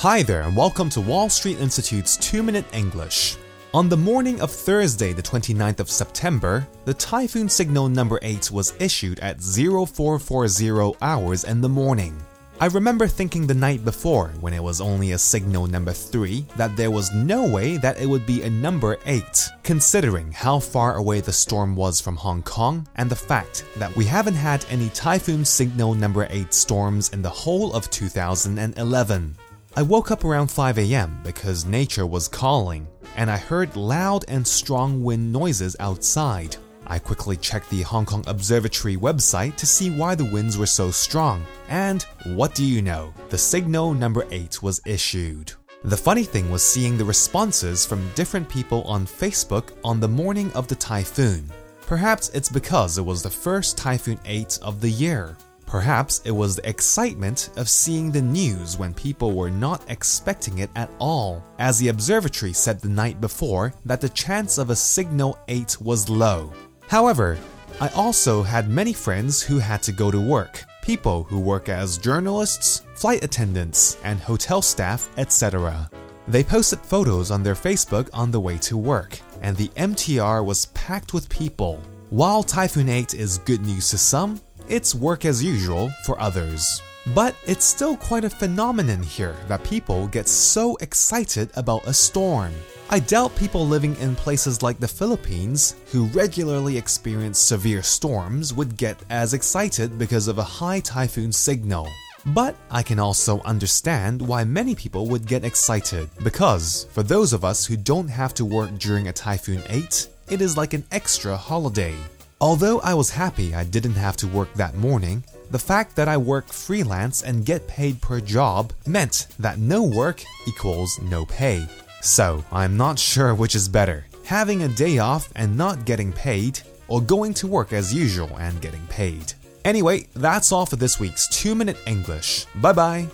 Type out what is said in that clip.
Hi there, and welcome to Wall Street Institute's 2 Minute English. On the morning of Thursday, the 29th of September, the typhoon signal number 8 was issued at 0440 hours in the morning. I remember thinking the night before, when it was only a signal number 3, that there was no way that it would be a number 8, considering how far away the storm was from Hong Kong and the fact that we haven't had any typhoon signal number 8 storms in the whole of 2011. I woke up around 5 am because nature was calling, and I heard loud and strong wind noises outside. I quickly checked the Hong Kong Observatory website to see why the winds were so strong, and what do you know? The signal number 8 was issued. The funny thing was seeing the responses from different people on Facebook on the morning of the typhoon. Perhaps it's because it was the first Typhoon 8 of the year. Perhaps it was the excitement of seeing the news when people were not expecting it at all, as the observatory said the night before that the chance of a signal 8 was low. However, I also had many friends who had to go to work, people who work as journalists, flight attendants, and hotel staff, etc. They posted photos on their Facebook on the way to work, and the MTR was packed with people. While Typhoon 8 is good news to some, it's work as usual for others. But it's still quite a phenomenon here that people get so excited about a storm. I doubt people living in places like the Philippines, who regularly experience severe storms, would get as excited because of a high typhoon signal. But I can also understand why many people would get excited, because for those of us who don't have to work during a Typhoon 8, it is like an extra holiday. Although I was happy I didn't have to work that morning, the fact that I work freelance and get paid per job meant that no work equals no pay. So, I'm not sure which is better having a day off and not getting paid, or going to work as usual and getting paid. Anyway, that's all for this week's 2 Minute English. Bye bye.